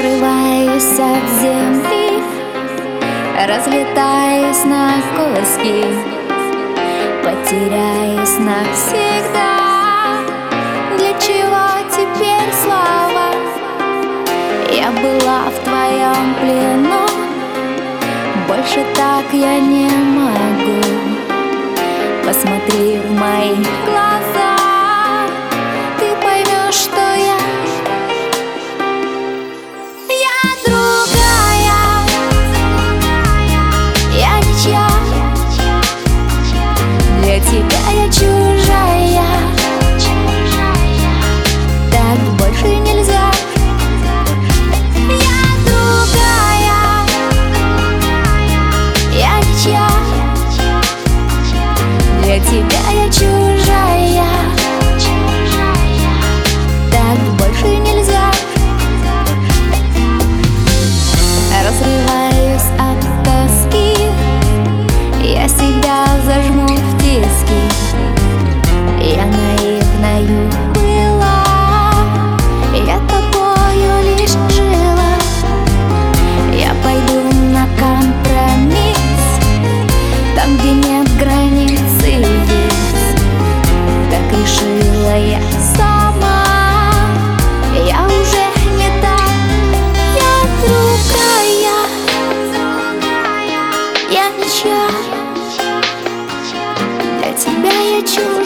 Отрываюсь от земли Разлетаюсь на куски Потеряюсь навсегда. Для чего теперь слава? Я была в твоем плену Больше так я не могу. Посмотри в мои глаза тебя я чувствую я ничья Для тебя я чувствую.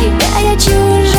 тебя я чужая.